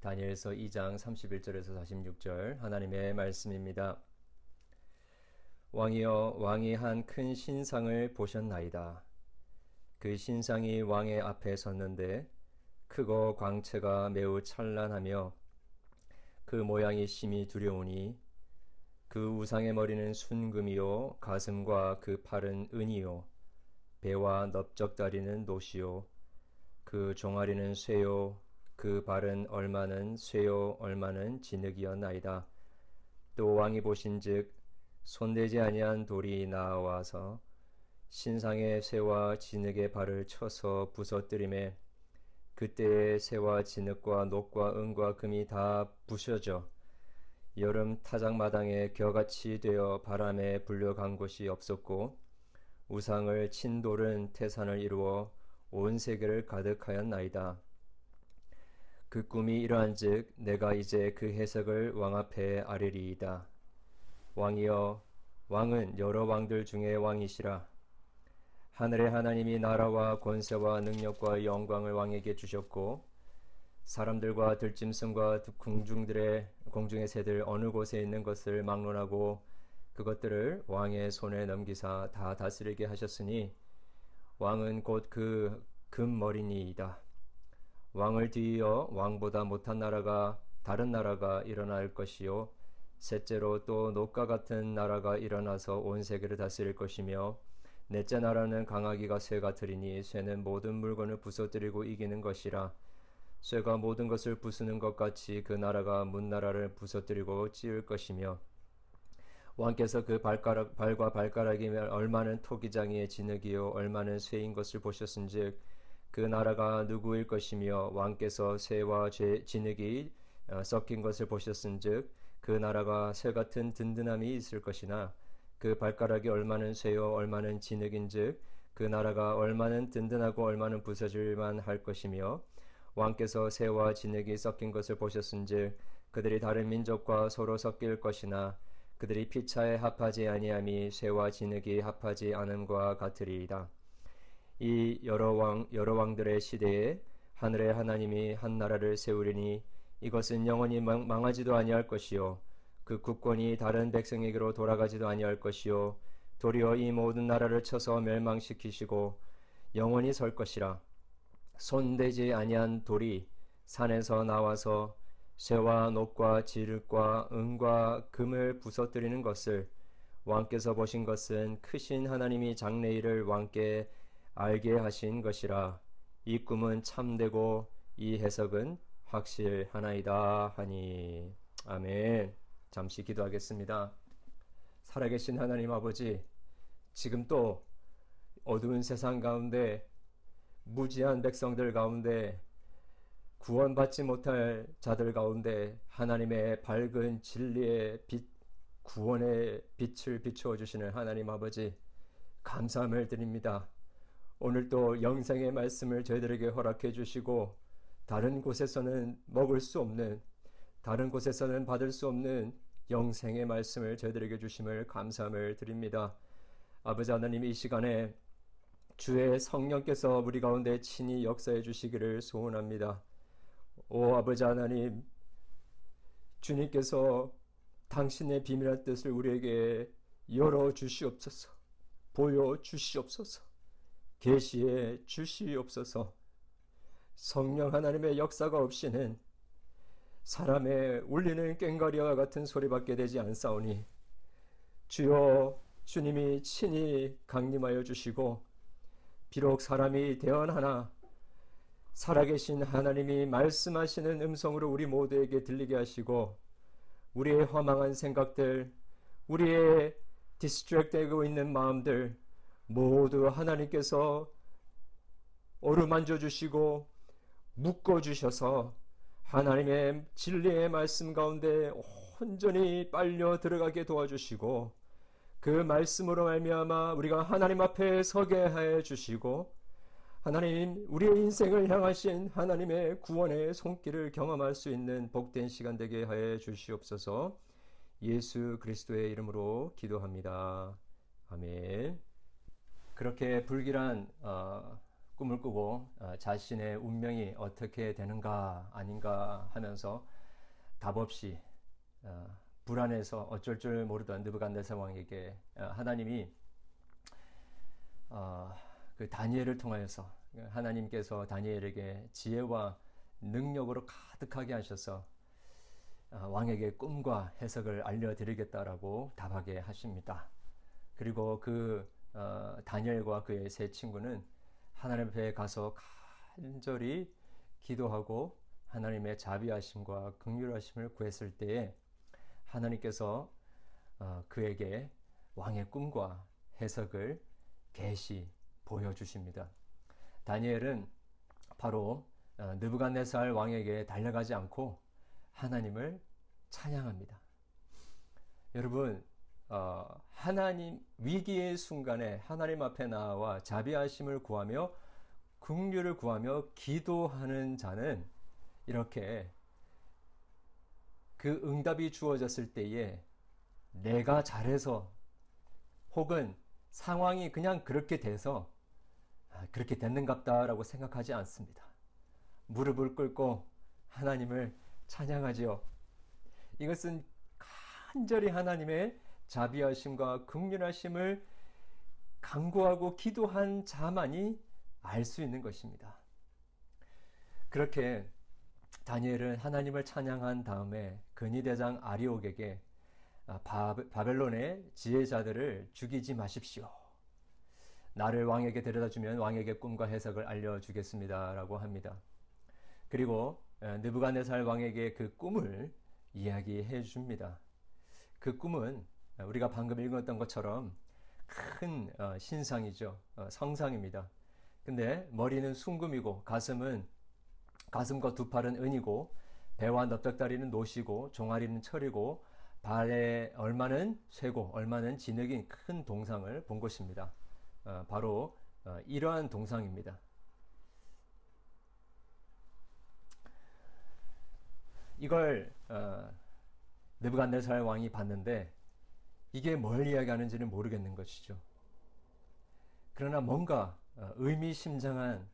다니엘서 2장 31절에서 46절 하나님의 말씀입니다. 왕이여 왕이 한 큰 신상을 보셨나이다. 그 신상이 왕의 앞에 섰는데 크고 광채가 매우 찬란하며 그 모양이 심히 두려우니 그 우상의 머리는 순금이요 가슴과 그 팔은 은이요 배와 넓적다리는 노시요 그 종아리는 쇠요 그 발은 얼마는 쇠요 얼마는 진흙이었나이다. 또 왕이 보신즉 손대지 아니한 돌이 나와서 신상의 쇠와 진흙의 발을 쳐서 부서뜨림에 그때의 쇠와 진흙과 녹과 은과 금이 다 부셔져 여름 타작마당에 겨같이 되어 바람에 불려간 곳이 없었고 우상을 친 돌은 태산을 이루어 온 세계를 가득하였나이다. 그 꿈이 이러한즉 내가 이제 그 해석을 왕 앞에 아뢰리이다. 왕이여 왕은 여러 왕들 중에 왕이시라. 하늘의 하나님이 나라와 권세와 능력과 영광을 왕에게 주셨고 사람들과 들짐승과 궁중들의 공중의 새들 어느 곳에 있는 것을 막론하고 그것들을 왕의 손에 넘기사 다 다스리게 하셨으니 왕은 곧 그 금머리니이다. 왕을 뒤이어 왕보다 못한 나라가 다른 나라가 일어날 것이요. 셋째로 또 녹과 같은 나라가 일어나서 온 세계를 다스릴 것이며 넷째 나라는 강하기가 쇠 같으리니 쇠는 모든 물건을 부서뜨리고 이기는 것이라. 쇠가 모든 것을 부수는 것 같이 그 나라가 문나라를 부서뜨리고 찌을 것이며 왕께서 그 발가락 발과 발가락이 얼마는 토기장이의 진흙이요 얼마는 쇠인 것을 보셨은즉 그 나라가 누구일 것이며 왕께서 새와 진흙이 어, 섞인 것을 보셨은즉 그 나라가 새 같은 든든함이 있을 것이나 그 발가락이 얼마는 쇠요 얼마는 진흙인즉 그 나라가 얼마는 든든하고 얼마는 부서질만 할 것이며 왕께서 새와 진흙이 섞인 것을 보셨은즉 그들이 다른 민족과 서로 섞일 것이나 그들이 피차에 합하지 아니함이 새와 진흙이 합하지 않음과 같으리이다. 이 여러 왕 여러 왕들의 시대에 하늘의 하나님이 한 나라를 세우리니 이것은 영원히 망, 망하지도 아니할 것이요. 그 국권이 다른 백성에게로 돌아가지도 아니할 것이요. 도리어 이 모든 나라를 쳐서 멸망시키시고 영원히 설 것이라. 손대지 아니한 돌이 산에서 나와서 쇠와 녹과 지륵과 은과 금을 부서뜨리는 것을 왕께서 보신 것은 크신 하나님이 장래일을 왕께 알게 하신 것이라 이 꿈은 참되고 이 해석은 확실하나이다 하니 아멘. 잠시 기도하겠습니다. 살아계신 하나님 아버지, 지금 또 어두운 세상 가운데 무지한 백성들 가운데 구원받지 못할 자들 가운데 하나님의 밝은 진리의 빛, 구원의 빛을 비추어 주시는 하나님 아버지, 감사함을 드립니다. 오늘도 영생의 말씀을 저희들에게 허락해 주시고 다른 곳에서는 먹을 수 없는 다른 곳에서는 받을 수 없는 영생의 말씀을 저희들에게 주심을 감사함을 드립니다. 아버지 하나님 이 시간에 주의 성령께서 우리 가운데 친히 역사해 주시기를 소원합니다. 오 아버지 하나님 주님께서 당신의 비밀한 뜻을 우리에게 열어 주시옵소서. 보여 주시옵소서. 계시해 주시옵소서. 성령 하나님의 역사가 없이는 사람의 울리는 꽹과리와 같은 소리밖에 되지 않사오니 주여 주님이 친히 강림하여 주시고 비록 사람이 대언하나 살아계신 하나님이 말씀하시는 음성으로 우리 모두에게 들리게 하시고 우리의 허망한 생각들 우리의 디스트랙되고 있는 마음들 모두 하나님께서 어루만져 주시고 묶어 주셔서 하나님의 진리의 말씀 가운데 온전히 빨려 들어가게 도와주시고 그 말씀으로 말미암아 우리가 하나님 앞에 서게 해 주시고 하나님 우리의 인생을 향하신 하나님의 구원의 손길을 경험할 수 있는 복된 시간 되게 해 주시옵소서. 예수 그리스도의 이름으로 기도합니다. 아멘. 그렇게 불길한 어, 꿈을 꾸고 어, 자신의 운명이 어떻게 되는가 아닌가 하면서 답 없이 어, 불안해서 어쩔 줄 모르던 느부갓네살 왕에게 어, 하나님이 어, 그 다니엘을 통하여서 하나님께서 다니엘에게 지혜와 능력으로 가득하게 하셔서 어, 왕에게 꿈과 해석을 알려드리겠다라고 답하게 하십니다. 그리고 그 어, 다니엘과 그의 세 친구는 하나님 앞에 가서 간절히 기도하고 하나님의 자비하심과 긍휼하심을 구했을 때에 하나님께서 어, 그에게 왕의 꿈과 해석을 계시 보여주십니다. 다니엘은 바로 어, 느부갓네살 왕에게 달려가지 않고 하나님을 찬양합니다. 여러분 어, 하나님 위기의 순간에 하나님 앞에 나와 자비하심을 구하며 긍휼을 구하며 기도하는 자는 이렇게 그 응답이 주어졌을 때에 내가 잘해서 혹은 상황이 그냥 그렇게 돼서 아, 그렇게 됐는갑다라고 생각하지 않습니다. 무릎을 꿇고 하나님을 찬양하지요. 이것은 간절히 하나님의 자비하심과 극률하심을 강구하고 기도한 자만이 알 수 있는 것입니다. 그렇게 다니엘은 하나님을 찬양한 다음에 근위대장 아리옥에게 아, 바벨론의 지혜자들을 죽이지 마십시오. 나를 왕에게 데려다 주면 왕에게 꿈과 해석을 알려주겠습니다 라고 합니다. 그리고 느부갓네살 왕에게 그 꿈을 이야기해 줍니다. 그 꿈은 우리가 방금 읽었던 것처럼 큰 어, 신상이죠. 어, 성상입니다. 근데 머리는 숭금이고 가슴은 가슴과 두 팔은 은이고 배와 넓적다리는 노시고 종아리는 철이고 발에 얼마는 쇠고 얼마는 진흙인 큰 동상을 본 것입니다. 어, 바로 이러한 동상입니다. 이걸 느부갓네살 왕이 봤는데 이게 뭘 이야기하는지는 모르겠는 것이죠. 그러나 뭔가 어, 의미심장한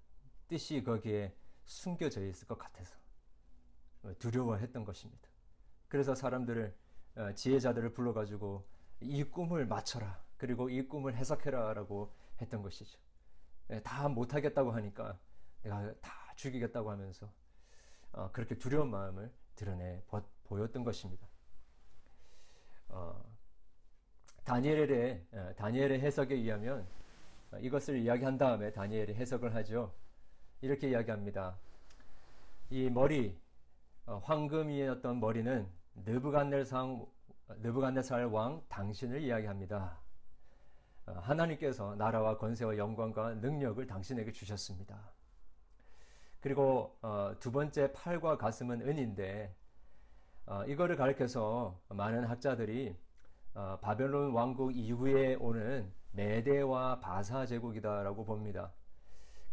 뜻이 거기에 숨겨져 있을 것 같아서 어, 두려워했던 것입니다. 그래서 사람들을 어, 지혜자들을 불러가지고 이 꿈을 맞춰라 그리고 이 꿈을 해석해라라고 했던 것이죠. 예, 다 못하겠다고 하니까 내가 다 죽이겠다고 하면서 그렇게 두려운 마음을 드러내 보였던 것입니다. 다니엘의 어, 다니엘의 해석에 의하면 어, 이것을 이야기한 다음에 다니엘이 해석을 하죠. 이렇게 이야기합니다. 이 머리 어, 황금이었던 머리는 느부갓네살 느부갓네살 왕 당신을 이야기합니다. 하나님께서 나라와 권세와 영광과 능력을 당신에게 주셨습니다. 그리고 두 번째 팔과 가슴은 은인데 이거를 가리켜서 많은 학자들이 어, 바벨론 왕국 이후에 오는 메대와 바사 제국이다라고 봅니다.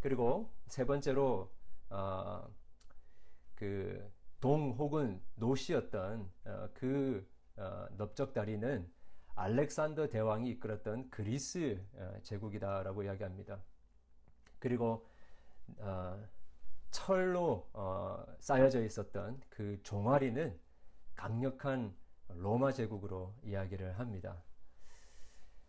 그리고 세 번째로 어, 그동 혹은 노시였던 어, 그 어, 넓적다리는 알렉산더 대왕이 이끌었던 그리스 어, 제국이다라고 이야기합니다. 그리고 어, 철로 쌓여져 있었던 그 종아리는 강력한 로마 제국으로 이야기를 합니다.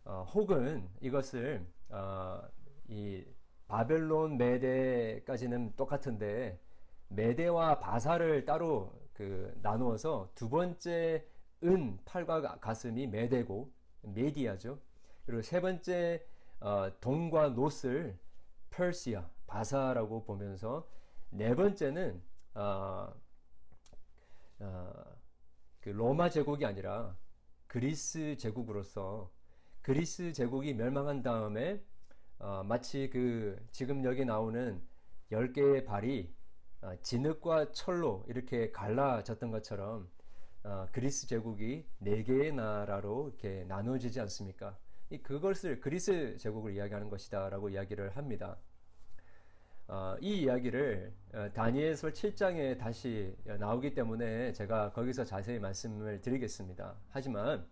어, 혹은 이것을 어, 이 바벨론 메대까지는 똑같은데 메대와 바사를 따로 그 나누어서 두 번째 은 팔과 가슴이 메대고 메디아죠. 그리고 세 번째 어, 동과 노스를 퍼시아 바사라고 보면서 네 번째는 어, 어, 그 로마 제국이 아니라 그리스 제국으로서 그리스 제국이 멸망한 다음에 어, 마치 그 지금 여기 나오는 10개의 발이 어, 진흙과 철로 이렇게 갈라졌던 것처럼 어, 그리스 제국이 4개의 나라로 이렇게 나누어지지 않습니까? 이 그것을 그리스 제국을 이야기하는 것이다라고 이야기를 합니다. 어, 이 이야기를 어, 다니엘서 7장에 다시 나오기 때문에 제가 거기서 자세히 말씀을 드리겠습니다. 하지만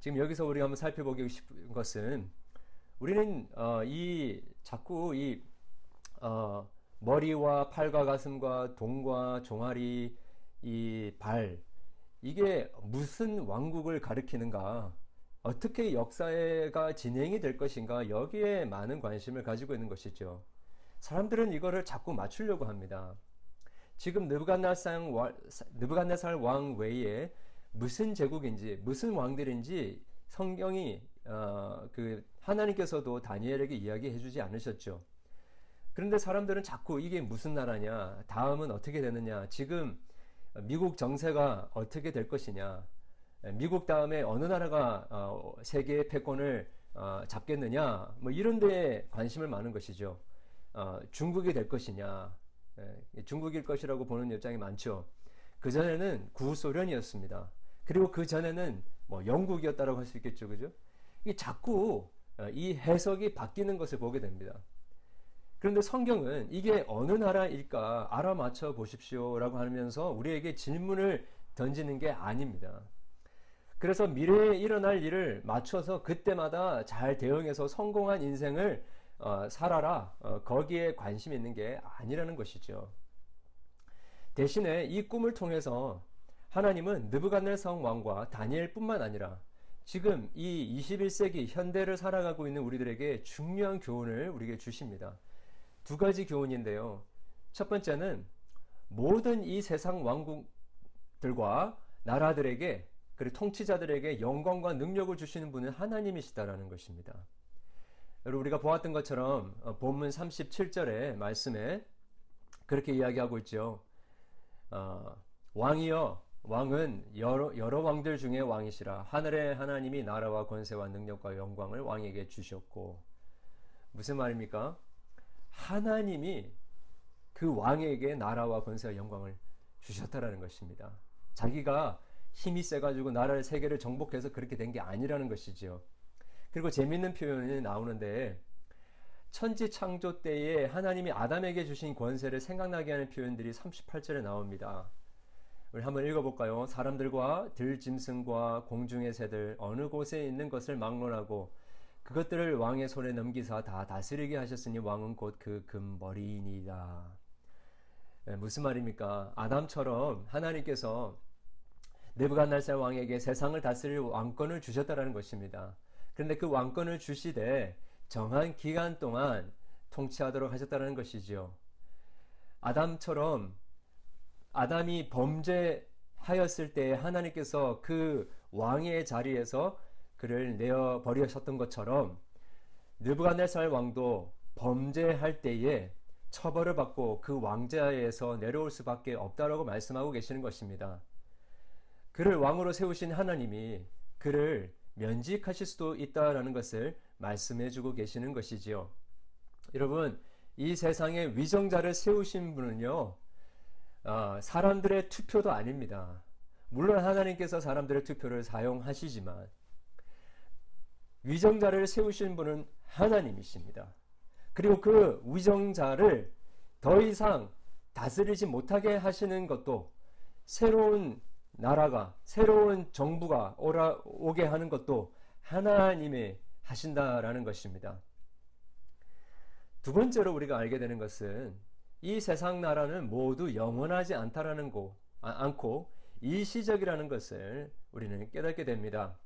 지금 여기서 우리가 한번 살펴보기 싶은 것은 우리는 어, 이 자꾸 이 어, 머리와 팔과 가슴과 동과 종아리 이 발 이게 무슨 왕국을 가리키는가 어떻게 역사가 진행이 될 것인가 여기에 많은 관심을 가지고 있는 것이죠. 사람들은 이거를 자꾸 맞추려고 합니다. 지금 느부갓네살 왕 외에 무슨 제국인지 무슨 왕들인지 성경이 어, 그 하나님께서도 다니엘에게 이야기해 주지 않으셨죠. 그런데 사람들은 자꾸 이게 무슨 나라냐, 다음은 어떻게 되느냐, 지금 미국 정세가 어떻게 될 것이냐, 미국 다음에 어느 나라가 어, 세계의 패권을 어, 잡겠느냐, 뭐 이런 데에 관심을 많은 것이죠. 어, 중국이 될 것이냐, 예, 중국일 것이라고 보는 입장이 많죠. 그 전에는 구소련이었습니다. 그리고 그 전에는 뭐 영국이었다라고 할 수 있겠죠, 그죠? 이 자꾸 이 해석이 바뀌는 것을 보게 됩니다. 그런데 성경은 이게 어느 나라일까 알아맞혀 보십시오라고 하면서 우리에게 질문을 던지는 게 아닙니다. 그래서 미래에 일어날 일을 맞춰서 그때마다 잘 대응해서 성공한 인생을 어, 살아라 어, 거기에 관심 있는 게 아니라는 것이죠. 대신에 이 꿈을 통해서 하나님은 느부갓네성 왕과 다니엘뿐만 아니라 지금 이 21세기 현대를 살아가고 있는 우리들에게 중요한 교훈을 우리에게 주십니다. 두 가지 교훈인데요. 첫 번째는 모든 이 세상 왕국들과 나라들에게 그리고 통치자들에게 영광과 능력을 주시는 분은 하나님이시다라는 것입니다. 여러분 우리가 보았던 것처럼 어, 본문 37절의 말씀에 그렇게 이야기하고 있죠. 어, 왕이여 왕은 여러, 여러 왕들 중에 왕이시라 하늘의 하나님이 나라와 권세와 능력과 영광을 왕에게 주셨고 무슨 말입니까? 하나님이 그 왕에게 나라와 권세와 영광을 주셨다라는 것입니다. 자기가 힘이 세가지고 나라를 세계를 정복해서 그렇게 된 게 아니라는 것이죠. 그리고 재밌는 표현이 나오는데 천지 창조 때에 하나님이 아담에게 주신 권세를 생각나게 하는 표현들이 38절에 나옵니다. 우리 한번 읽어볼까요? 사람들과 들짐승과 공중의 새들 어느 곳에 있는 것을 막론하고 그것들을 왕의 손에 넘기사 다 다스리게 하셨으니 왕은 곧 그 금머리이니이다. 네, 무슨 말입니까? 아담처럼 하나님께서 네부갓날살 왕에게 세상을 다스릴 왕권을 주셨다라는 것입니다. 그런데 그 왕권을 주시되 정한 기간 동안 통치하도록 하셨다는 것이지요. 아담처럼 아담이 범죄하였을 때 하나님께서 그 왕의 자리에서 그를 내어 버리셨던 것처럼 느부갓네살 왕도 범죄할 때에 처벌을 받고 그 왕자에서 내려올 수밖에 없다라고 말씀하고 계시는 것입니다. 그를 왕으로 세우신 하나님이 그를 면직하실 수도 있다라는 것을 말씀해 주고 계시는 것이지요. 여러분, 이 세상에 위정자를 세우신 분은요, 어, 사람들의 투표도 아닙니다. 물론 하나님께서 사람들의 투표를 사용하시지만, 위정자를 세우신 분은 하나님이십니다. 그리고 그 위정자를 더 이상 다스리지 못하게 하시는 것도 새로운 나라가 새로운 정부가 오라 오게 하는 것도 하나님이 하신다라는 것입니다. 두 번째로 우리가 알게 되는 것은 이 세상 나라는 모두 영원하지 않다라는 거 아, 않고 일시적이라는 것을 우리는 깨닫게 됩니다.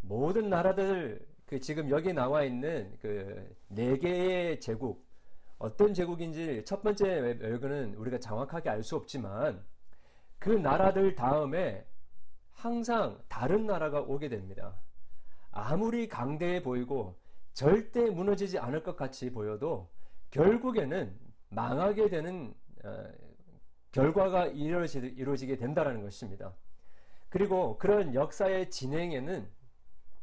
모든 나라들 그 지금 여기 나와 있는 그 네 개의 제국 어떤 제국인지 첫 번째 외교는 우리가 정확하게 알 수 없지만 그 나라들 다음에 항상 다른 나라가 오게 됩니다. 아무리 강대해 보이고 절대 무너지지 않을 것 같이 보여도 결국에는 망하게 되는 어, 결과가 이루어지, 이루어지게 된다는 것입니다. 그리고 그런 역사의 진행에는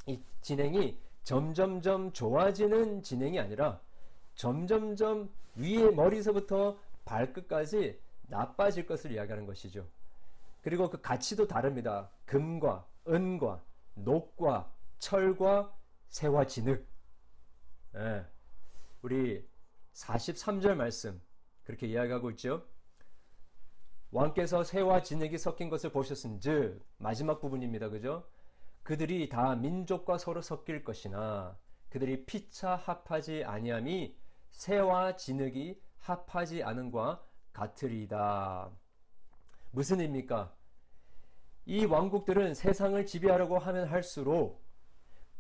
이 진행이 점점점 좋아지는 진행이 아니라 점점점 위에 머리서부터 발끝까지 나빠질 것을 이야기하는 것이죠. 그리고 그 가치도 다릅니다. 금과 은과 녹과 철과 새와 진흙. 예. 우리 43절 말씀 그렇게 이야기하고 있죠. 왕께서 새와 진흙이 섞인 것을 보셨은즉 마지막 부분입니다. 그죠? 그들이 다 민족과 서로 섞일 것이나 그들이 피차 합하지 아니함이 새와 진흙이 합하지 않은과 같으리다. 무슨 의미입니까? 이 왕국들은 세상을 지배하려고 하면 할수록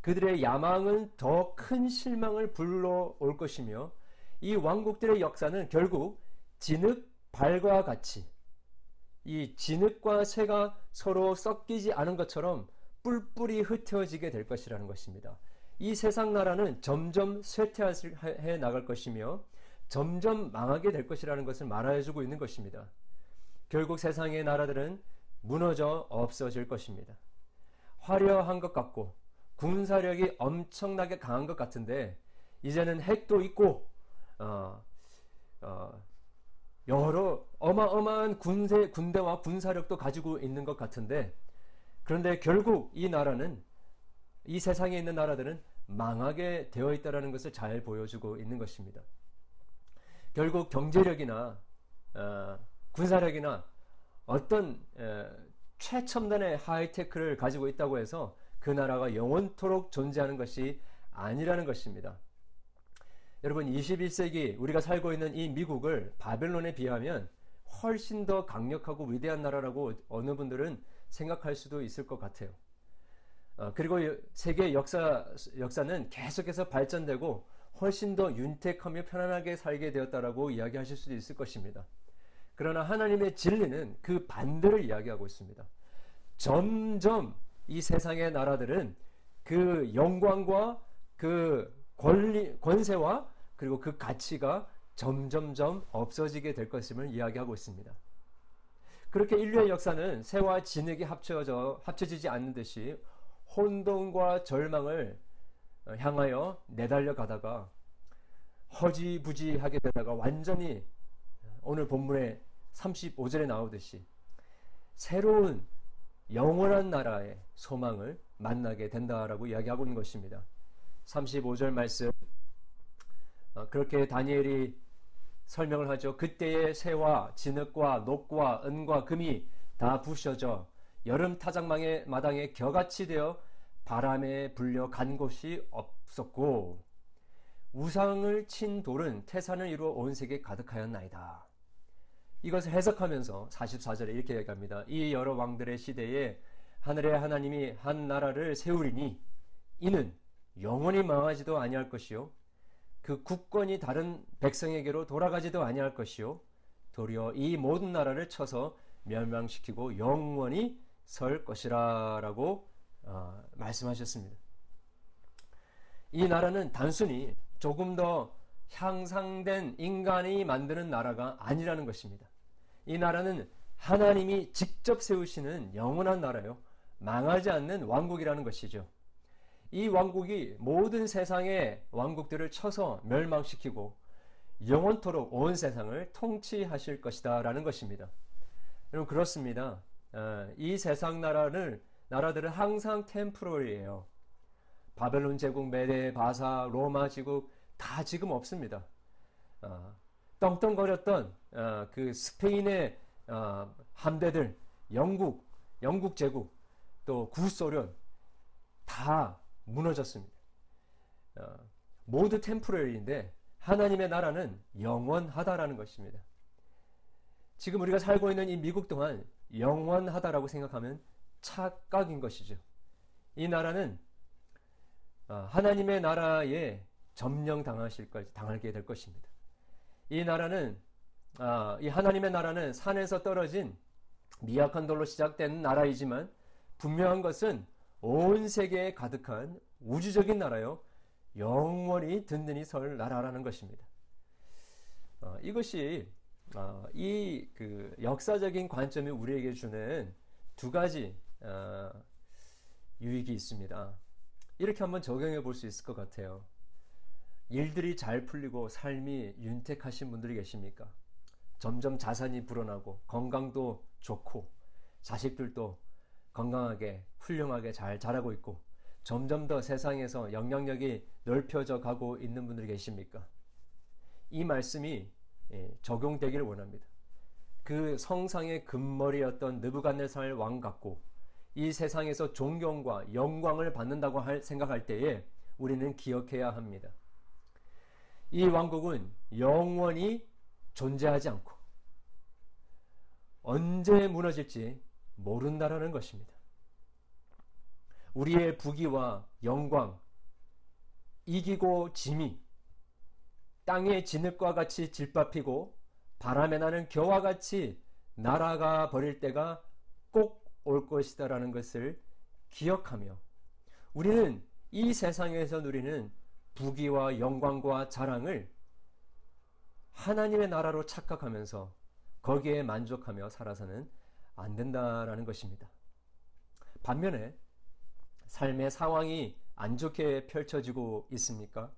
그들의 야망은 더 큰 실망을 불러올 것이며 이 왕국들의 역사는 결국 진흙 발과 같이 이 진흙과 쇠가 서로 섞이지 않은 것처럼 뿔뿔이 흩어지게 될 것이라는 것입니다. 이 세상 나라는 점점 쇠퇴해 나갈 것이며 점점 망하게 될 것이라는 것을 말해주고 있는 것입니다. 결국 세상의 나라들은 무너져 없어질 것입니다. 화려한 것 같고 군사력이 엄청나게 강한 것 같은데 이제는 핵도 있고 어, 어, 여러 어마어마한 군대, 군대와 군사력도 가지고 있는 것 같은데 그런데 결국 이 나라는 이 세상에 있는 나라들은 망하게 되어 있다는 것을 잘 보여주고 있는 것입니다. 결국 경제력이나 어, 군사력이나 어떤 에, 최첨단의 하이테크를 가지고 있다고 해서 그 나라가 영원토록 존재하는 것이 아니라는 것입니다. 여러분 21세기 우리가 살고 있는 이 미국을 바벨론에 비하면 훨씬 더 강력하고 위대한 나라라고 어느 분들은 생각할 수도 있을 것 같아요. 어, 그리고 세계 역사, 역사는 계속해서 발전되고 훨씬 더 윤택하며 편안하게 살게 되었다라고 이야기하실 수도 있을 것입니다. 그러나 하나님의 진리는 그 반대를 이야기하고 있습니다. 점점 이 세상의 나라들은 그 영광과 그 권리, 권세와 그리고 그 가치가 점점점 없어지게 될 것임을 이야기하고 있습니다. 그렇게 인류의 역사는 새와 진흙이 합쳐져 합쳐지지 않는 듯이 혼돈과 절망을 향하여 내달려 가다가 허지부지하게 되다가 완전히 오늘 본문에 35절에 나오듯이 새로운 영원한 나라의 소망을 만나게 된다라고 이야기하고 있는 것입니다. 35절 말씀 어, 그렇게 다니엘이 설명을 하죠. 그때의 새와 진흙과 녹과 은과 금이 다 부셔져 여름 타작망의 마당에 겨같이 되어 바람에 불려 간 곳이 없었고 우상을 친 돌은 태산을 이루어 온 세계에 가득하였나이다. 이것을 해석하면서 44절에 이렇게 얘기합니다. 이 여러 왕들의 시대에 하늘의 하나님이 한 나라를 세우리니 이는 영원히 망하지도 아니할 것이요 그 국권이 다른 백성에게로 돌아가지도 아니할 것이요 도리어 이 모든 나라를 쳐서 멸망시키고 영원히 설 것이라라고 어, 말씀하셨습니다. 이 나라는 단순히 조금 더 향상된 인간이 만드는 나라가 아니라는 것입니다. 이 나라는 하나님이 직접 세우시는 영원한 나라요. 망하지 않는 왕국이라는 것이죠. 이 왕국이 모든 세상의 왕국들을 쳐서 멸망시키고 영원토록 온 세상을 통치하실 것이다 라는 것입니다. 여러분 그렇습니다. 어, 이 세상 나라를 나라들은 항상 템프럴이에요. 바벨론 제국, 메데, 바사, 로마 제국 다 지금 없습니다. 어, 떵떵거렸던 어, 그 스페인의 어, 함대들, 영국, 영국 제국, 또 구소련 다 무너졌습니다. 어, 모두 템포럴인데 하나님의 나라는 영원하다라는 것입니다. 지금 우리가 살고 있는 이 미국 동안 영원하다라고 생각하면 착각인 것이죠. 이 나라는 어, 하나님의 나라에 점령 당하실 것, 당하게 될 것입니다. 이 나라는 아, 이 하나님의 나라는 산에서 떨어진 미약한 돌로 시작된 나라이지만 분명한 것은 온 세계에 가득한 우주적인 나라요. 영원히 든든히 설 나라라는 것입니다. 어, 이것이 어, 이그 역사적인 관점이 우리에게 주는 두 가지 어, 유익이 있습니다. 이렇게 한번 적용해 볼 수 있을 것 같아요. 일들이 잘 풀리고 삶이 윤택하신 분들이 계십니까? 점점 자산이 불어나고 건강도 좋고 자식들도 건강하게 훌륭하게 잘 자라고 있고 점점 더 세상에서 영향력이 넓혀져 가고 있는 분들이 계십니까? 이 말씀이 예, 적용되기를 원합니다. 그 성상의 금머리였던 느부갓네살 왕 같고 이 세상에서 존경과 영광을 받는다고 생각할 때에 우리는 기억해야 합니다. 이 왕국은 영원히 존재하지 않고 언제 무너질지 모른다라는 것입니다. 우리의 부귀와 영광, 이기고 짐이 땅의 진흙과 같이 질밥히고 바람에 나는 겨와 같이 날아가 버릴 때가 꼭 올 것이다라는 것을 기억하며 우리는 이 세상에서 누리는 부귀와 영광과 자랑을 하나님의 나라로 착각하면서 거기에 만족하며 살아서는 안 된다라는 것입니다. 반면에 삶의 상황이 안 좋게 펼쳐지고 있습니까?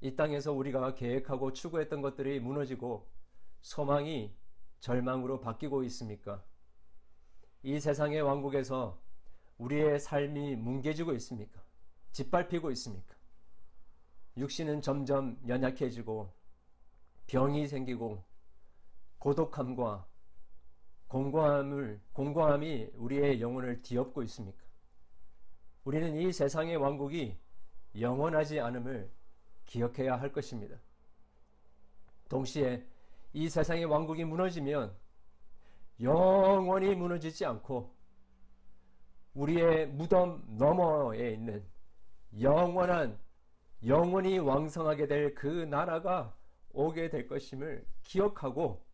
이 땅에서 우리가 계획하고 추구했던 것들이 무너지고 소망이 절망으로 바뀌고 있습니까? 이 세상의 왕국에서 우리의 삶이 뭉개지고 있습니까? 짓밟히고 있습니까? 육신은 점점 연약해지고 병이 생기고 고독함과 공고함을 공고함이 우리의 영혼을 뒤엎고 있습니까? 우리는 이 세상의 왕국이 영원하지 않음을 기억해야 할 것입니다. 동시에 이 세상의 왕국이 무너지면 영원히 무너지지 않고 우리의 무덤 너머에 있는 영원한 영원히 왕성하게 될 그 나라가 오게 될 것임을 기억하고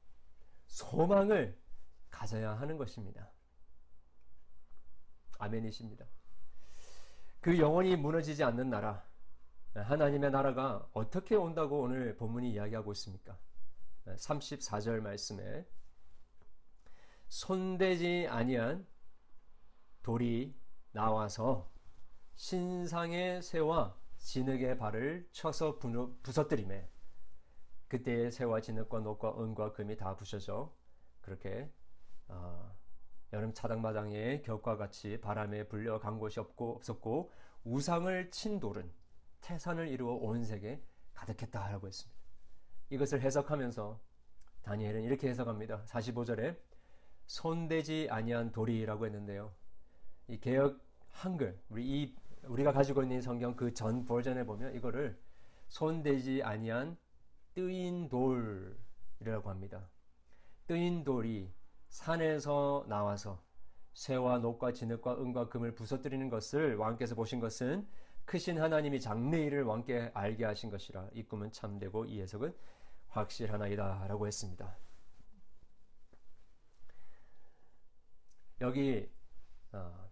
소망을 가져야 하는 것입니다. 아멘이십니다. 그 영원히 무너지지 않는 나라, 하나님의 나라가 어떻게 온다고 오늘 본문이 이야기하고 있습니까? 34절 말씀에 손대지 아니한 돌이 나와서 신상의 새와 진흙의 발을 쳐서 부서뜨림에 그때의 새와 진흙과 녹과 은과 금이 다 부셔져 그렇게 어, 여름 차당마당에 격과 같이 바람에 불려 간 곳이 없고 없었고 우상을 친 돌은 태산을 이루어 온 세계 가득했다라고 했습니다. 이것을 해석하면서 다니엘은 이렇게 해석합니다. 45절에 손대지 아니한 돌이라고 했는데요. 이 개혁 한글 우리 이 우리가 가지고 있는 성경 그 전 버전에 보면 이거를 손대지 아니한 뜨인 돌이라고 합니다. 뜨인 돌이 산에서 나와서 새와 녹과 진흙과 은과 금을 부서뜨리는 것을 왕께서 보신 것은 크신 하나님이 장래 일을 왕께 알게 하신 것이라 이 꿈은 참되고 이 해석은 확실하나이다 라고 했습니다. 여기 어,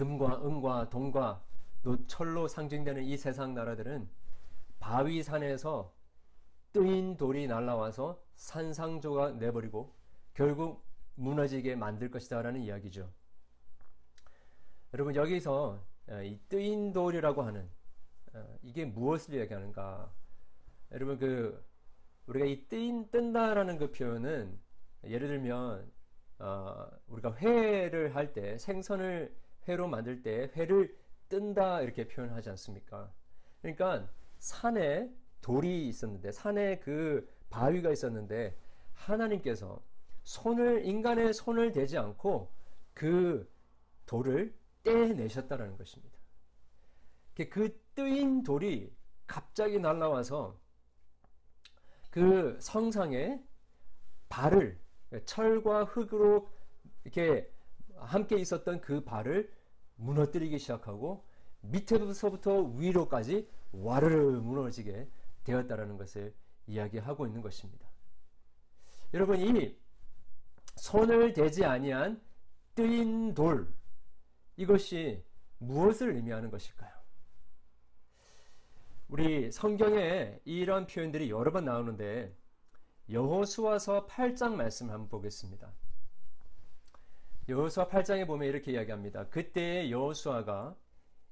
금과 은과 동과 노철로 상징되는 이 세상 나라들은 바위산에서 뜨인 돌이 날라와서 산상조가 내버리고 결국 무너지게 만들 것이다 라는 이야기죠. 여러분 여기서 어, 이 뜨인 돌이라고 하는 어, 이게 무엇을 이야기하는가? 여러분 그 우리가 이 뜨인 뜬다라는 그 표현은 예를 들면 어, 우리가 회를 할 때 생선을 회로 만들 때 회를 뜬다 이렇게 표현하지 않습니까? 그러니까 산에 돌이 있었는데 산에 그 바위가 있었는데 하나님께서 손을 인간의 손을 대지 않고 그 돌을 떼내셨다라는 것입니다. 그 뜨인 돌이 갑자기 날라와서 그 성상에 발을 철과 흙으로 이렇게 함께 있었던 그 발을 무너뜨리기 시작하고 밑에서부터 위로까지 와르르 무너지게 되었다라는 것을 이야기하고 있는 것입니다. 여러분 이 손을 대지 아니한 뜨인 돌 이것이 무엇을 의미하는 것일까요? 우리 성경에 이런 표현들이 여러 번 나오는데 여호수아서 8장 말씀 한번 보겠습니다. 여호수아 8장에 보면 이렇게 이야기합니다. 그때 여호수아가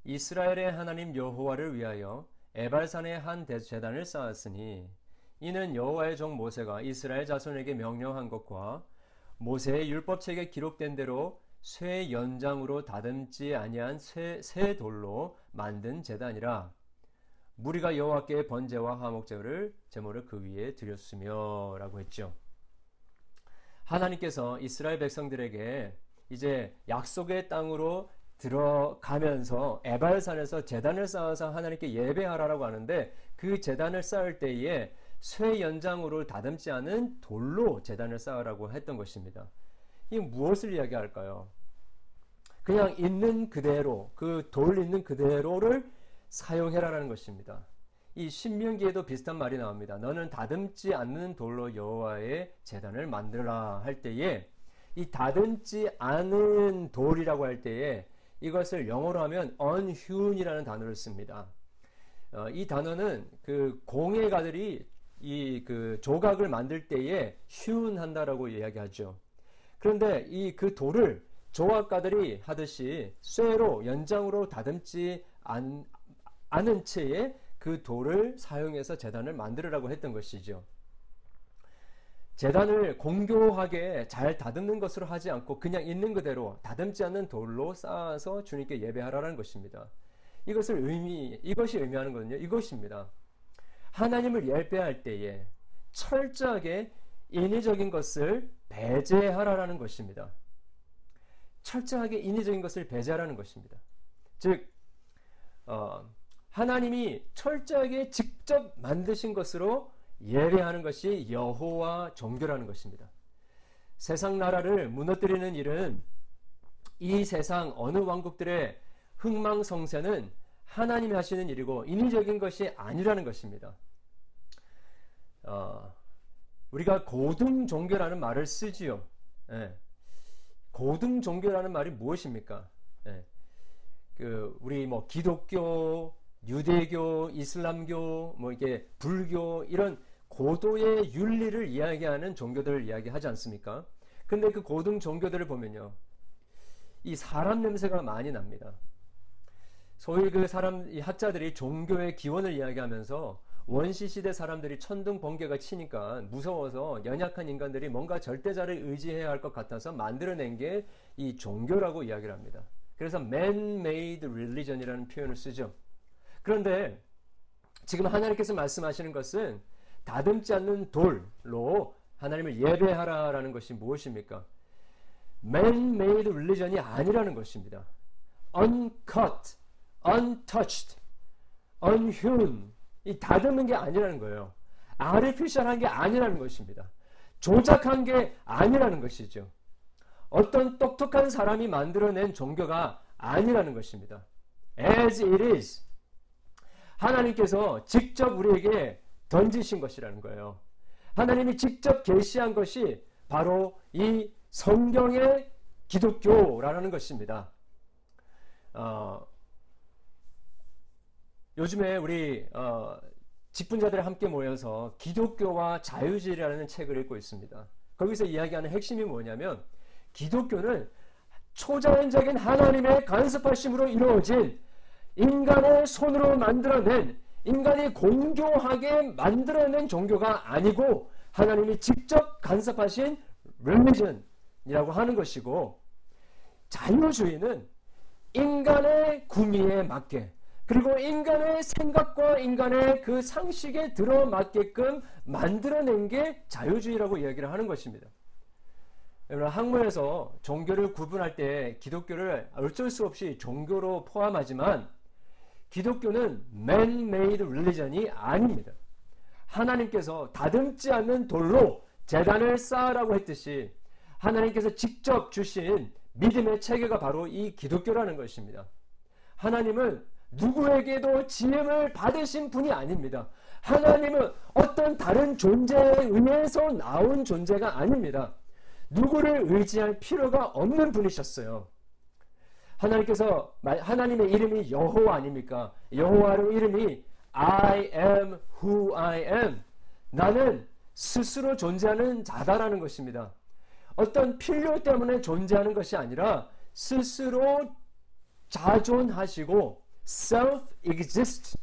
이스라엘의 하나님 여호와를 위하여 에발산에 한 제단을 쌓았으니 이는 여호와의 종 모세가 이스라엘 자손에게 명령한 것과 모세의 율법책에 기록된 대로 쇠 연장으로 다듬지 아니한 쇠, 새 돌로 만든 제단이라 무리가 여호와께 번제와 화목제를 제물을 그 위에 드렸으며라고 했죠. 하나님께서 이스라엘 백성들에게 이제 약속의 땅으로 들어가면서 에발산에서 재단을 쌓아서 하나님께 예배하라라고 하는데 그 재단을 쌓을 때에 쇠 연장으로 다듬지 않은 돌로 재단을 쌓으라고 했던 것입니다. 이 무엇을 이야기할까요? 그냥 있는 그대로 그 돌 있는 그대로를 사용해라라는 것입니다. 이 신명기에도 비슷한 말이 나옵니다. 너는 다듬지 않는 돌로 여호와의 제단을 만들라 할 때에 이 다듬지 않은 돌이라고 할 때에 이것을 영어로 하면 unhewn이라는 단어를 씁니다. 어, 이 단어는 그 공예가들이 이 그 조각을 만들 때에 hewn한다라고 이야기하죠. 그런데 이 그 돌을 조각가들이 하듯이 쇠로 연장으로 다듬지 않, 않은 채에 그 돌을 사용해서 재단을 만들으라고 했던 것이죠. 재단을 공교하게 잘 다듬는 것으로 하지 않고 그냥 있는 그대로 다듬지 않는 돌로 쌓아서 주님께 예배하라는 것입니다. 이것을 의미 이것이 의미하는 것은요. 이것입니다. 하나님을 예배할 때에 철저하게 인위적인 것을 배제하라라는 것입니다. 철저하게 인위적인 것을 배제하라는 것입니다. 즉 어, 하나님이 철저하게 직접 만드신 것으로 예배하는 것이 여호와 종교라는 것입니다. 세상 나라를 무너뜨리는 일은 이 세상 어느 왕국들의 흥망성쇠는 하나님이 하시는 일이고 인위적인 것이 아니라는 것입니다. 어, 우리가 고등 종교라는 말을 쓰지요. 예. 고등 종교라는 말이 무엇입니까? 예. 그 우리 뭐 기독교, 유대교, 이슬람교, 뭐 이게 불교 이런 고도의 윤리를 이야기하는 종교들을 이야기하지 않습니까? 근데 그 고등 종교들을 보면요. 이 사람 냄새가 많이 납니다. 소위 그 사람, 이 학자들이 종교의 기원을 이야기하면서 원시 시대 사람들이 천둥 번개가 치니까 무서워서 연약한 인간들이 뭔가 절대자를 의지해야 할 것 같아서 만들어낸 게 이 종교라고 이야기를 합니다. 그래서 man-made religion이라는 표현을 쓰죠. 그런데 지금 하나님께서 말씀하시는 것은 다듬지 않는 돌로 하나님을 예배하라라는 것이 무엇입니까? man-made religion이 아니라는 것입니다. uncut, untouched, unhewn 이 다듬는 게 아니라는 거예요. 아르피셜한 게 아니라는 것입니다. 조작한 게 아니라는 것이죠. 어떤 똑똑한 사람이 만들어낸 종교가 아니라는 것입니다. As it is. 하나님께서 직접 우리에게 던지신 것이라는 거예요. 하나님이 직접 계시한 것이 바로 이 성경의 기독교라는 것입니다. 어, 요즘에 우리 어, 직분자들이 함께 모여서 기독교와 자유주의라는 책을 읽고 있습니다. 거기서 이야기하는 핵심이 뭐냐면 기독교는 초자연적인 하나님의 간섭하심으로 이루어진 인간의 손으로 만들어낸 인간이 공교하게 만들어낸 종교가 아니고 하나님이 직접 간섭하신 릴리전이라고 하는 것이고 자유주의는 인간의 구미에 맞게 그리고 인간의 생각과 인간의 그 상식에 들어맞게끔 만들어낸 게 자유주의라고 이야기를 하는 것입니다. 여러분 학문에서 종교를 구분할 때 기독교를 어쩔 수 없이 종교로 포함하지만 기독교는 man-made religion이 아닙니다. 하나님께서 다듬지 않는 돌로 재단을 쌓으라고 했듯이 하나님께서 직접 주신 믿음의 체계가 바로 이 기독교라는 것입니다. 하나님은 누구에게도 지음을 받으신 분이 아닙니다. 하나님은 어떤 다른 존재에 의해서 나온 존재가 아닙니다. 누구를 의지할 필요가 없는 분이셨어요. 하나님께서 하나님의 이름이 여호와 아닙니까? 여호와의 이름이 I am who I am. 나는 스스로 존재하는 자다라는 것입니다. 어떤 필요 때문에 존재하는 것이 아니라 스스로 자존하시고 self-exist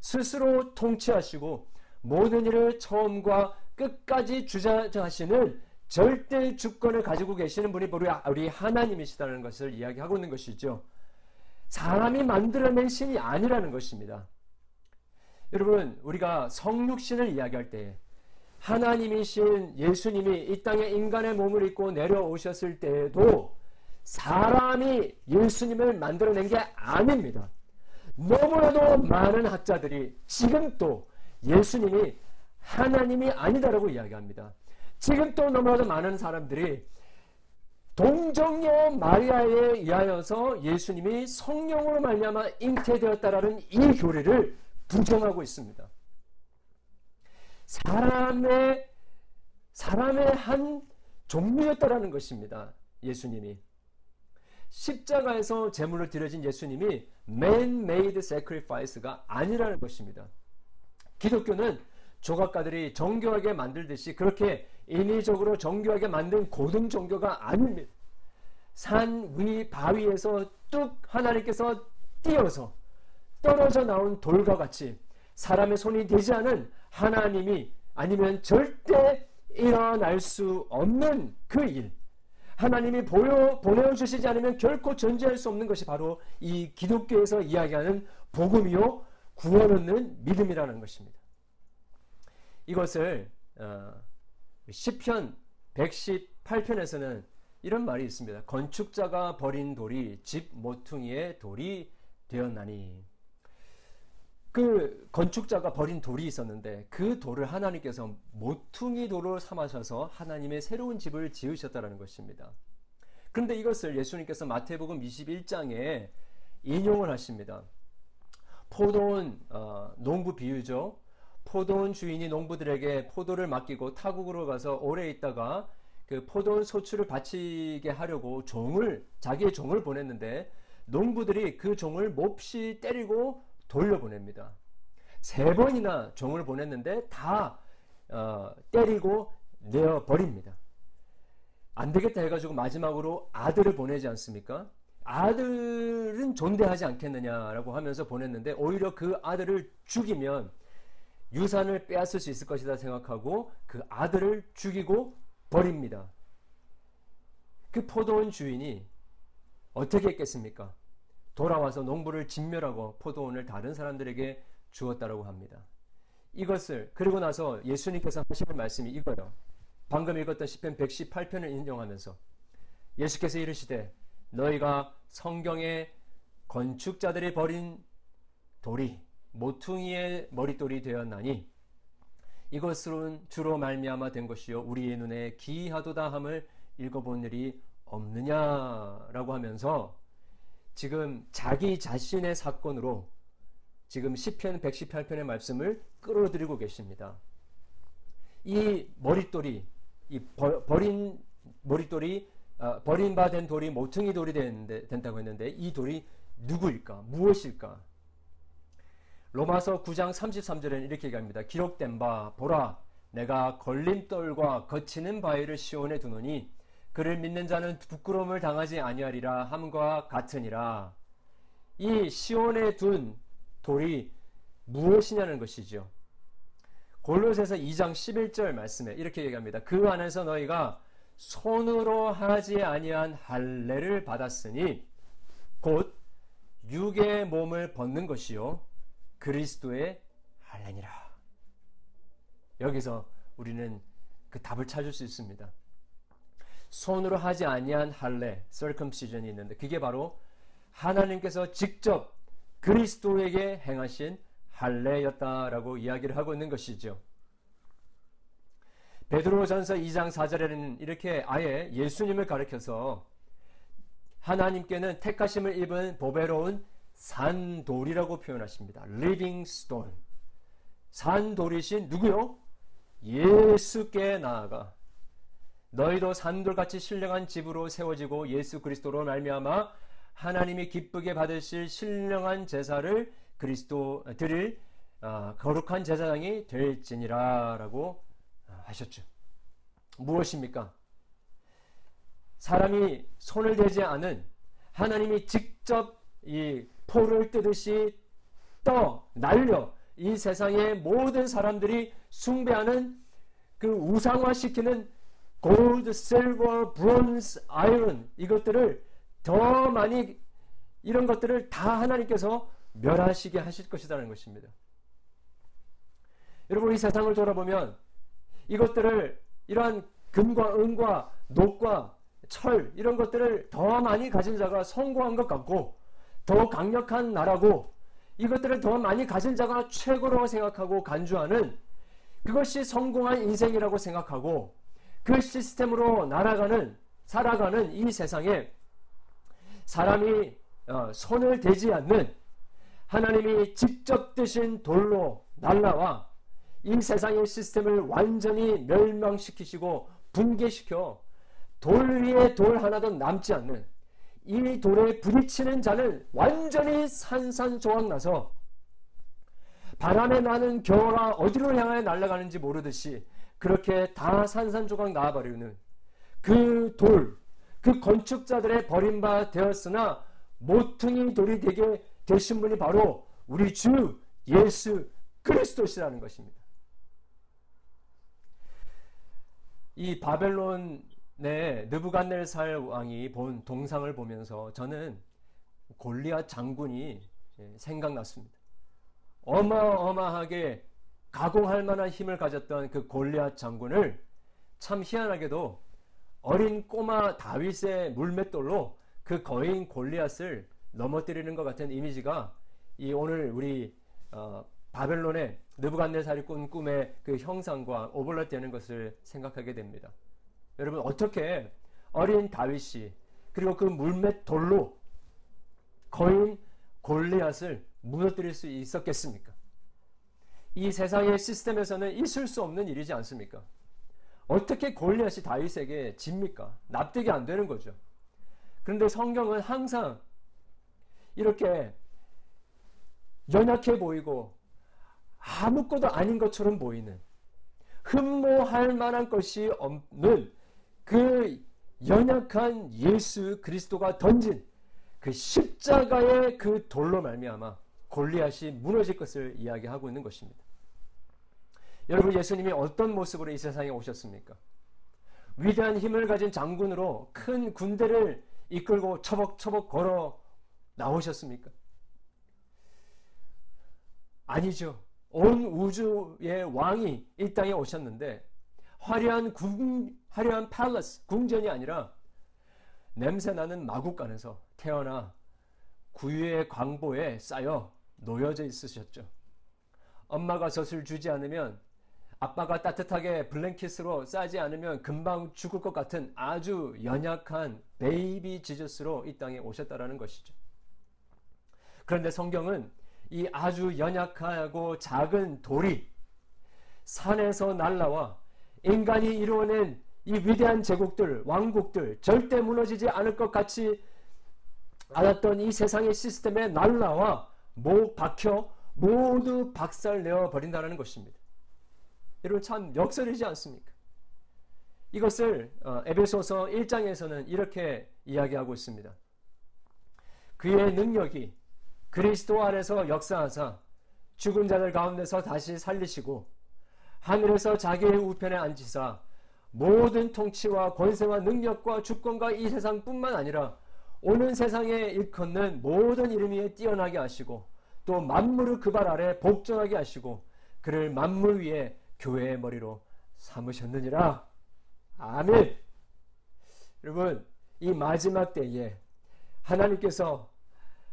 스스로 통치하시고 모든 일을 처음과 끝까지 주장하시는 절대 주권을 가지고 계시는 분이 우리 하나님이시다는 것을 이야기하고 있는 것이죠. 사람이 만들어낸 신이 아니라는 것입니다. 여러분, 우리가 성육신을 이야기할 때 하나님이신 예수님이 이 땅에 인간의 몸을 입고 내려오셨을 때에도 사람이 예수님을 만들어낸 게 아닙니다. 너무나도 많은 학자들이 지금 또 예수님이 하나님이 아니다라고 이야기합니다. 지금 또 너무나도 많은 사람들이 동정녀 마리아에 의하여서 예수님이 성령으로 말미암아 잉태되었다라는 이 교리를 부정하고 있습니다. 사람의 사람의 한 종류였다라는 것입니다. 예수님이 십자가에서 제물로 드려진 예수님이 man-made sacrifice가 아니라는 것입니다. 기독교는 조각가들이 정교하게 만들듯이 그렇게 인위적으로 정교하게 만든 고등 종교가 아닙니다. 산 위 바위에서 뚝 하나님께서 띄어서 떨어져 나온 돌과 같이 사람의 손이 되지 않은 하나님이 아니면 절대 일어날 수 없는 그 일. 하나님이 보여, 보내주시지 않으면 결코 존재할 수 없는 것이 바로 이 기독교에서 이야기하는 복음이요, 구원 얻는 믿음이라는 것입니다. 이것을, 어, 10편 118편에서는 이런 말이 있습니다. 건축자가 버린 돌이 집 모퉁이의 돌이 되었나니. 그 건축자가 버린 돌이 있었는데 그 돌을 하나님께서 모퉁이 돌로 삼으셔서 하나님의 새로운 집을 지으셨다는 것입니다. 그런데 이것을 예수님께서 마태복음 21장에 인용을 하십니다. 포도원 어, 농부 비유죠. 포도원 주인이 농부들에게 포도를 맡기고 타국으로 가서 오래 있다가 그 포도원 소출을 바치게 하려고 종을 자기의 종을 보냈는데 농부들이 그 종을 몹시 때리고 돌려보냅니다. 세 번이나 종을 보냈는데 다 어, 때리고 내어 버립니다. 안 되겠다 해가지고 마지막으로 아들을 보내지 않습니까? 아들은 존대하지 않겠느냐라고 하면서 보냈는데 오히려 그 아들을 죽이면 유산을 빼앗을 수 있을 것이다 생각하고 그 아들을 죽이고 버립니다. 그 포도원 주인이 어떻게 했겠습니까? 돌아와서 농부를 진멸하고 포도원을 다른 사람들에게 주었다라고 합니다. 이것을 그리고 나서 예수님께서 하시는 말씀이 이거요. 방금 읽었던 시편 118편을 인용하면서 예수께서 이르시되 너희가 성경에 건축자들이 버린 돌이 모퉁이의 머릿돌이 되었나니 이것으로는 주로 말미암아 된 것이요 우리의 눈에 기이하도다 함을 읽어본 일이 없느냐라고 하면서 지금 자기 자신의 사건으로 지금 시편 118편의 말씀을 끌어들이고 계십니다. 이 머릿돌이 이 버린 머릿돌이 어, 버림받은 돌이 모퉁이 돌이 된다고 했는데 이 돌이 누구일까? 무엇일까? 로마서 9장 33절에는 이렇게 얘기합니다. 기록된 바 보라 내가 걸림돌과 거치는 바위를 시온에 두노니 그를 믿는 자는 부끄러움을 당하지 아니하리라 함과 같으니라. 이 시온에 둔 돌이 무엇이냐는 것이죠. 골로새서 2장 11절 말씀에 이렇게 얘기합니다. 그 안에서 너희가 손으로 하지 아니한 할례를 받았으니 곧 육의 몸을 벗는 것이요 그리스도의 할례니라. 여기서 우리는 그 답을 찾을 수 있습니다. 손으로 하지 아니한 할례, circumcision이 있는데 그게 바로 하나님께서 직접 그리스도에게 행하신 할례였다라고 이야기를 하고 있는 것이죠. 베드로전서 2장 4절에는 이렇게 아예 예수님을 가리켜서 하나님께는 택하심을 입은 보배로운 산돌이라고 표현하십니다. living stone. 산돌이신 누구요? 예수께 나아가 너희도 산돌같이 신령한 집으로 세워지고 예수 그리스도로 말미암아 하나님이 기쁘게 받으실 신령한 제사를 그리스도 드릴 어, 거룩한 제사장이 될지니라라고 하셨죠. 무엇입니까? 사람이 손을 대지 않은 하나님이 직접 이 포를 뜨듯이 떠 날려 이 세상의 모든 사람들이 숭배하는 그 우상화시키는 골드, 실버, 브론즈, 아이런 이것들을 더 많이 이런 것들을 다 하나님께서 멸하시게 하실 것이라는 것입니다. 여러분 이 세상을 돌아보면 이것들을 이러한 금과 은과 녹과 철 이런 것들을 더 많이 가진 자가 성공한 것 같고 더 강력한 나라고 이것들을 더 많이 가진 자가 최고로 생각하고 간주하는 그것이 성공한 인생이라고 생각하고 그 시스템으로 날아가는 살아가는 이 세상에 사람이 어, 손을 대지 않는 하나님이 직접 드신 돌로 날라와 이 세상의 시스템을 완전히 멸망시키시고 붕괴시켜 돌 위에 돌 하나도 남지 않는 이 돌에 부딪히는 자는 완전히 산산조각 나서 바람에 나는 겨울아 어디로 향하여 날아가는지 모르듯이 그렇게 다 산산조각 나와버리는 그 돌, 그 건축자들의 버림바 되었으나 모퉁이 돌이 되게 되신 분이 바로 우리 주 예수 그리스도시라는 것입니다. 이 바벨론 의 느부갓네살 왕이 본 동상을 보면서 저는 골리앗 장군이 생각났습니다. 어마어마하게 가공할 만한 힘을 가졌던 그 골리앗 장군을 참 희한하게도 어린 꼬마 다윗의 물맷돌로 그 거인 골리앗을 넘어뜨리는 것 같은 이미지가 이 오늘 우리 어, 바벨론의 느부갓네살이 꾼 꿈의 그 형상과 오버랩되는 것을 생각하게 됩니다. 여러분 어떻게 어린 다윗이 그리고 그 물맷 돌로 거인 골리앗을 무너뜨릴 수 있었겠습니까? 이 세상의 시스템에서는 있을 수 없는 일이지 않습니까? 어떻게 골리앗이 다윗에게 집니까? 납득이 안 되는 거죠. 그런데 성경은 항상 이렇게 연약해 보이고 아무것도 아닌 것처럼 보이는 흠모할 만한 것이 없는 그 연약한 예수 그리스도가 던진 그 십자가의 그 돌로 말미암아 골리앗이 무너질 것을 이야기하고 있는 것입니다. 여러분 예수님이 어떤 모습으로 이 세상에 오셨습니까? 위대한 힘을 가진 장군으로 큰 군대를 이끌고 처벅처벅 걸어 나오셨습니까? 아니죠. 온 우주의 왕이 이 땅에 오셨는데 화려한 궁, 화려한 팔러스, 궁전이 아니라 냄새나는 마국간에서 태어나 구유의 광보에 쌓여 놓여져 있으셨죠. 엄마가 젖을 주지 않으면 아빠가 따뜻하게 블랭킷으로 싸지 않으면 금방 죽을 것 같은 아주 연약한 베이비 지저스로 이 땅에 오셨다라는 것이죠. 그런데 성경은 이 아주 연약하고 작은 돌이 산에서 날라와 인간이 이루어낸 이 위대한 제국들, 왕국들, 절대 무너지지 않을 것 같이 알았던 이 세상의 시스템에 날라와 못 박혀 모두 박살내어 버린다는 것입니다. 여러분 참 역설이지 않습니까? 이것을 어, 에베소서 1장에서는 이렇게 이야기하고 있습니다. 그의 능력이 그리스도 안에서 역사하사 죽은 자들 가운데서 다시 살리시고 하늘에서 자기의 우편에 앉히사 모든 통치와 권세와 능력과 주권과 이 세상뿐만 아니라 오는 세상에 일컫는 모든 이름 위에 뛰어나게 하시고 또 만물을 그 발 아래 복종하게 하시고 그를 만물 위에 교회의 머리로 삼으셨느니라. 아멘. 여러분 이 마지막 때에 하나님께서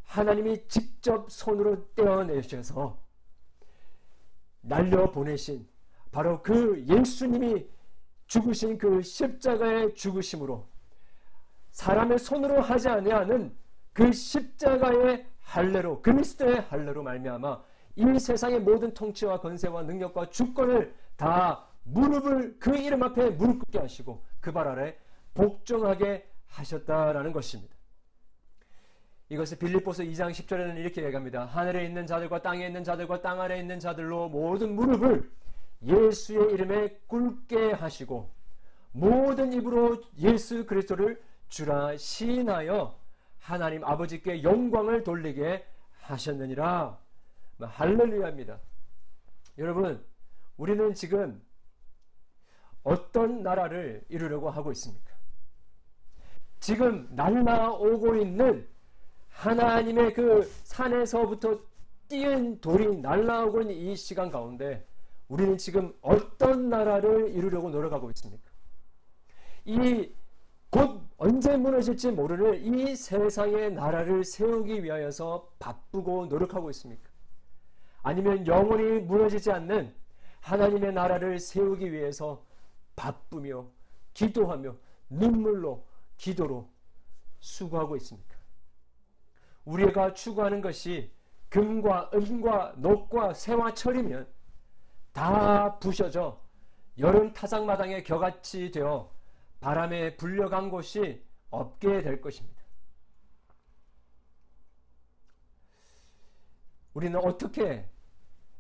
하나님이 직접 손으로 떼어내셔서 날려 보내신 바로 그 예수님이 죽으신 그 십자가의 죽으심으로 사람의 손으로 하지 아니하는 그 십자가의 할례로 그리스도의 할례로 말미암아 이 세상의 모든 통치와 권세와 능력과 주권을 다 무릎을 그 이름 앞에 무릎 꿇게 하시고 그 발 아래 복종하게 하셨다라는 것입니다. 이것을 빌립보서 2장 10절에는 이렇게 얘기합니다. 하늘에 있는 자들과 땅에 있는 자들과 땅 아래에 있는 자들로 모든 무릎을 예수의 이름에 꿇게 하시고 모든 입으로 예수 그리스도를 주라 시인하여 하나님 아버지께 영광을 돌리게 하셨느니라. 할렐루야입니다. 여러분, 우리는 지금 어떤 나라를 이루려고 하고 있습니까? 지금 날라오고 있는 하나님의 그 산에서부터 띄은 돌이 날라오고 있는 이 시간 가운데 우리는 지금 어떤 나라를 이루려고 노력하고 있습니까? 이 곧 언제 무너질지 모르는 이 세상의 나라를 세우기 위하여서 바쁘고 노력하고 있습니까? 아니면 영원히 무너지지 않는 하나님의 나라를 세우기 위해서 바쁘며 기도하며 눈물로 기도로 수고하고 있습니까? 우리가 추구하는 것이 금과 은과 녹과 새와 철이면 다 부셔져 여름 타작마당에 겨같이 되어 바람에 불려간 곳이 없게 될 것입니다. 우리는 어떻게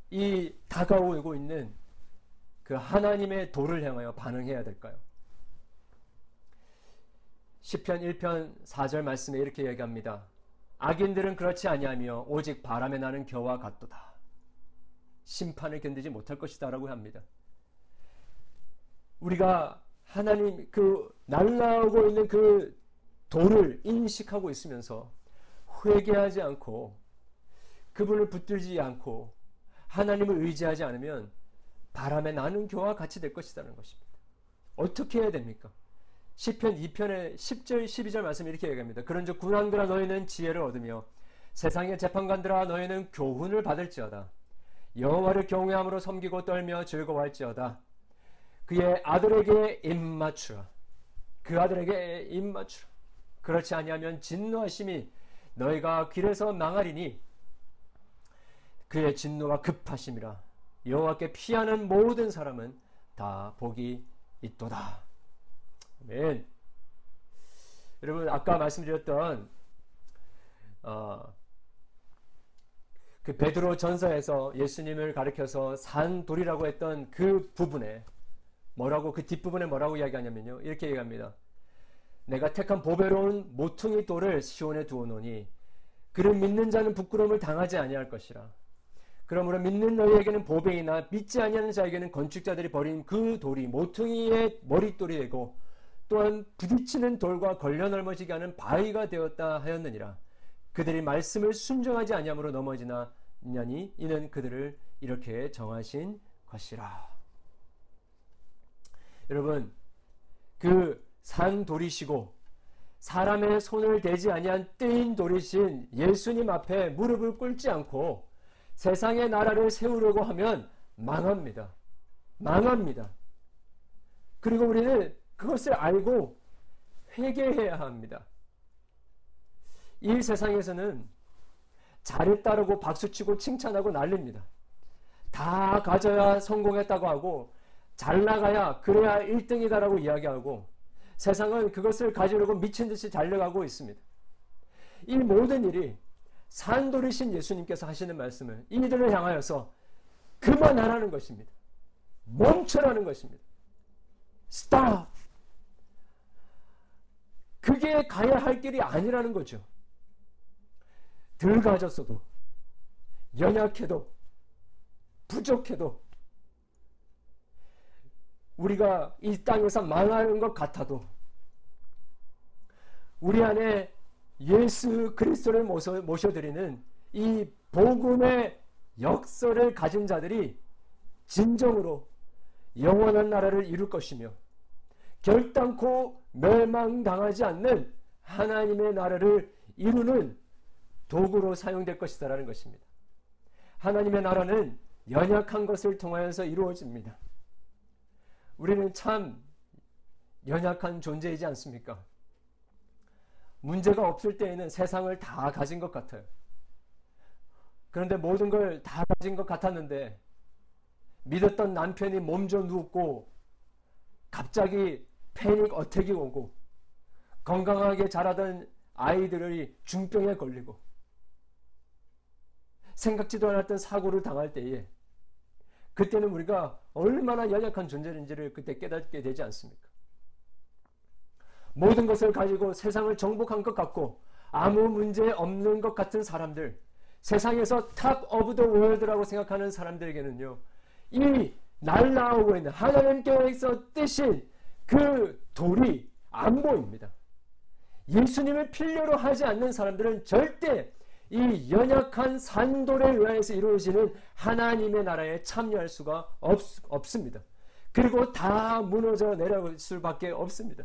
이 다가오고 있는 그 하나님의 도를 향하여 반응해야 될까요? 10편 1편 4절 말씀에 이렇게 얘기합니다. 악인들은 그렇지 아니하며 오직 바람에 나는 겨와 같도다. 심판을 견디지 못할 것이다라고 합니다. 우리가 하나님 그 날라오고 있는 그 도를 인식하고 있으면서 회개하지 않고 그분을 붙들지 않고 하나님을 의지하지 않으면 바람에 나는 교와 같이 될 것이라는 것입니다. 어떻게 해야 됩니까? 시편 2편의 10절 12절 말씀 이렇게 얘기합니다. 그런즉 군왕들아 너희는 지혜를 얻으며 세상의 재판관들아 너희는 교훈을 받을지어다. 여호와를 경외함으로 섬기고 떨며 즐거워할지어다. 그의 아들에게 입맞추라. 그 아들에게 입맞추라. 그렇지 아니하면 진노하심이 너희가 길에서 망하리니 그의 진노가 급하심이라. 여호와께 피하는 모든 사람은 다 복이 있도다. 아멘. 여러분 아까 말씀드렸던 어, 그 베드로 전서에서 예수님을 가리켜서 산 돌이라고 했던 그 부분에 뭐라고 그 뒷부분에 뭐라고 이야기하냐면요. 이렇게 얘기합니다. 내가 택한 보배로운 모퉁이 돌을 시온에 두어놓으니 그를 믿는 자는 부끄러움을 당하지 아니할 것이라. 그러므로 믿는 너희에게는 보배이나 믿지 아니하는 자에게는 건축자들이 버린 그 돌이 모퉁이의 머릿돌이 되고 또한 부딪히는 돌과 걸려 넘어지게 하는 바위가 되었다 하였느니라. 그들이 말씀을 순종하지 아니함으로 넘어지나니 이는 그들을 이렇게 정하신 것이라. 여러분 그 산 돌이시고 사람의 손을 대지 아니한 뜨인 돌이신 예수님 앞에 무릎을 꿇지 않고 세상의 나라를 세우려고 하면 망합니다. 망합니다. 그리고 우리는 그것을 알고 회개해야 합니다. 이 세상에서는 잘했다라고 박수치고 칭찬하고 난립니다. 다 가져야 성공했다고 하고 잘 나가야 그래야 1등이다라고 이야기하고 세상은 그것을 가지려고 미친 듯이 달려가고 있습니다. 이 모든 일이 산돌이신 예수님께서 하시는 말씀은 이들을 향하여서 그만하라는 것입니다. 멈춰라는 것입니다. 스탑! 그게 가야 할 길이 아니라는 거죠. 덜 가졌어도, 연약해도, 부족해도, 우리가 이 땅에서 망하는 것 같아도, 우리 안에 예수 그리스도를 모셔, 드리는 이 복음의 역설을 가진 자들이 진정으로 영원한 나라를 이룰 것이며 결단코 멸망당하지 않는 하나님의 나라를 이루는 도구로 사용될 것이다라는 것입니다. 하나님의 나라는 연약한 것을 통하여서 이루어집니다. 우리는 참 연약한 존재이지 않습니까? 문제가 없을 때에는 세상을 다 가진 것 같아요. 그런데 모든 걸 다 가진 것 같았는데 믿었던 남편이 몸좀 눕고 갑자기 패닉 어택이 오고 건강하게 자라던 아이들이 중병에 걸리고 생각지도 않았던 사고를 당할 때에 그때는 우리가 얼마나 연약한 존재인지를 그때 깨닫게 되지 않습니까? 모든 것을 가지고 세상을 정복한 것 같고 아무 문제 없는 것 같은 사람들 세상에서 top of the world라고 생각하는 사람들에게는요 이 날라오고 있는 하나님께서 뜨신 그 돌이 안 보입니다. 예수님을 필요로 하지 않는 사람들은 절대 이 연약한 산돌에 의해서 이루어지는 하나님의 나라에 참여할 수가 없, 없습니다. 그리고 다 무너져 내려올 수밖에 없습니다.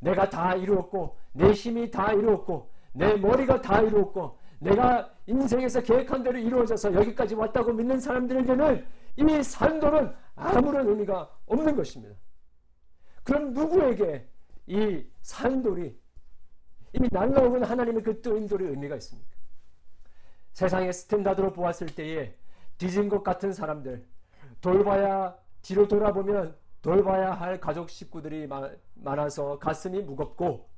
내가 다 이루었고, 내 힘이 다 이루었고, 내 머리가 다 이루었고, 내가 인생에서 계획한 대로 이루어져서 여기까지 왔다고 믿는 사람들에게는 이 산돌은 아무런 의미가 없는 것입니다. 그럼 누구에게 이 산돌이 이 날라오는 하나님의 그 뜨임돌이 의미가 있습니까? 세상의 스탠다드로 보았을 때에 뒤진 것 같은 사람들 돌봐야 뒤로 돌아보면 돌봐야 할 가족 식구들이 많아서 가슴이 무겁고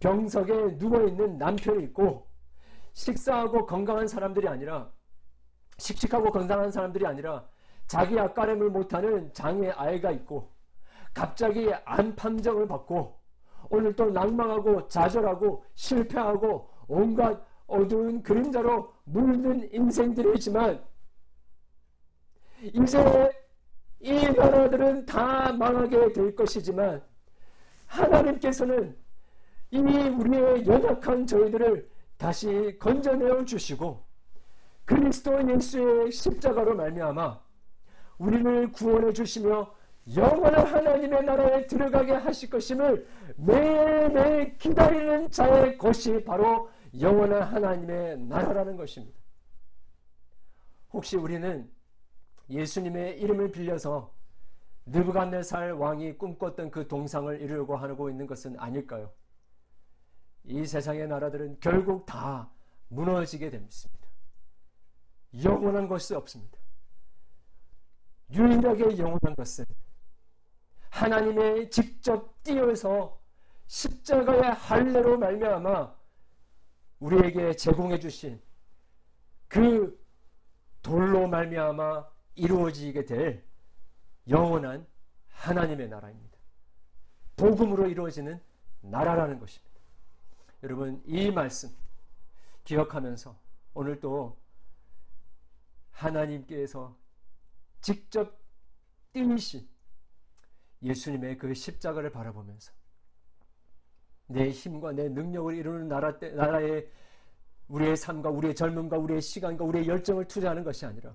병석에 누워있는 남편이 있고 식사하고 건강한 사람들이 아니라 씩씩하고 건강한 사람들이 아니라 자기 앞가림을 못하는 장애 아이가 있고 갑자기 암 판정을 받고 오늘 또 낭망하고 좌절하고 실패하고 온갖 어두운 그림자로 물든 인생들이지만 이제 이 나라들은 다 망하게 될 것이지만 하나님께서는 이미 우리의 연약한 저희들을 다시 건져내어 주시고 그리스도 예수의 십자가로 말미암아 우리를 구원해 주시며 영원한 하나님의 나라에 들어가게 하실 것임을 매일매일 기다리는 자의 것이 바로 영원한 하나님의 나라라는 것입니다. 혹시 우리는 예수님의 이름을 빌려서 느부갓네살 왕이 꿈꿨던 그 동상을 이루려고 하고 있는 것은 아닐까요? 이 세상의 나라들은 결국 다 무너지게 됩니다. 영원한 것이 없습니다. 유일하게 영원한 것은 하나님의 직접 띄어서 십자가의 할례로 말미암아 우리에게 제공해 주신 그 돌로 말미암아 이루어지게 될 영원한 하나님의 나라입니다. 복음으로 이루어지는 나라라는 것입니다. 여러분 이 말씀 기억하면서 오늘 또 하나님께서 직접 띄신 예수님의 그 십자가를 바라보면서 내 힘과 내 능력을 이루는 나라 때, 나라에 우리의 삶과 우리의 젊음과 우리의 시간과 우리의 열정을 투자하는 것이 아니라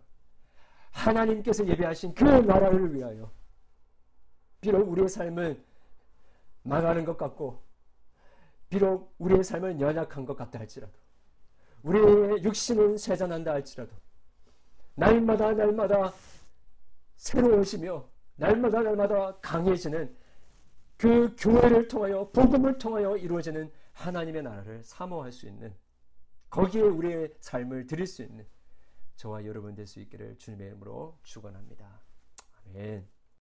하나님께서 예배하신 그 나라를 위하여 비록 우리의 삶은 망하는 것 같고 비록 우리의 삶은 연약한 것 같다 할지라도 우리의 육신은 쇠잔한다 할지라도 날마다 날마다 새로워지며 날마다 날마다 강해지는 그 교회를 통하여 복음을 통하여 이루어지는 하나님의 나라를 사모할 수 있는 거기에 우리의 삶을 드릴 수 있는 저와 여러분 될 수 있기를 주님의 이름으로 축원합니다. 아멘.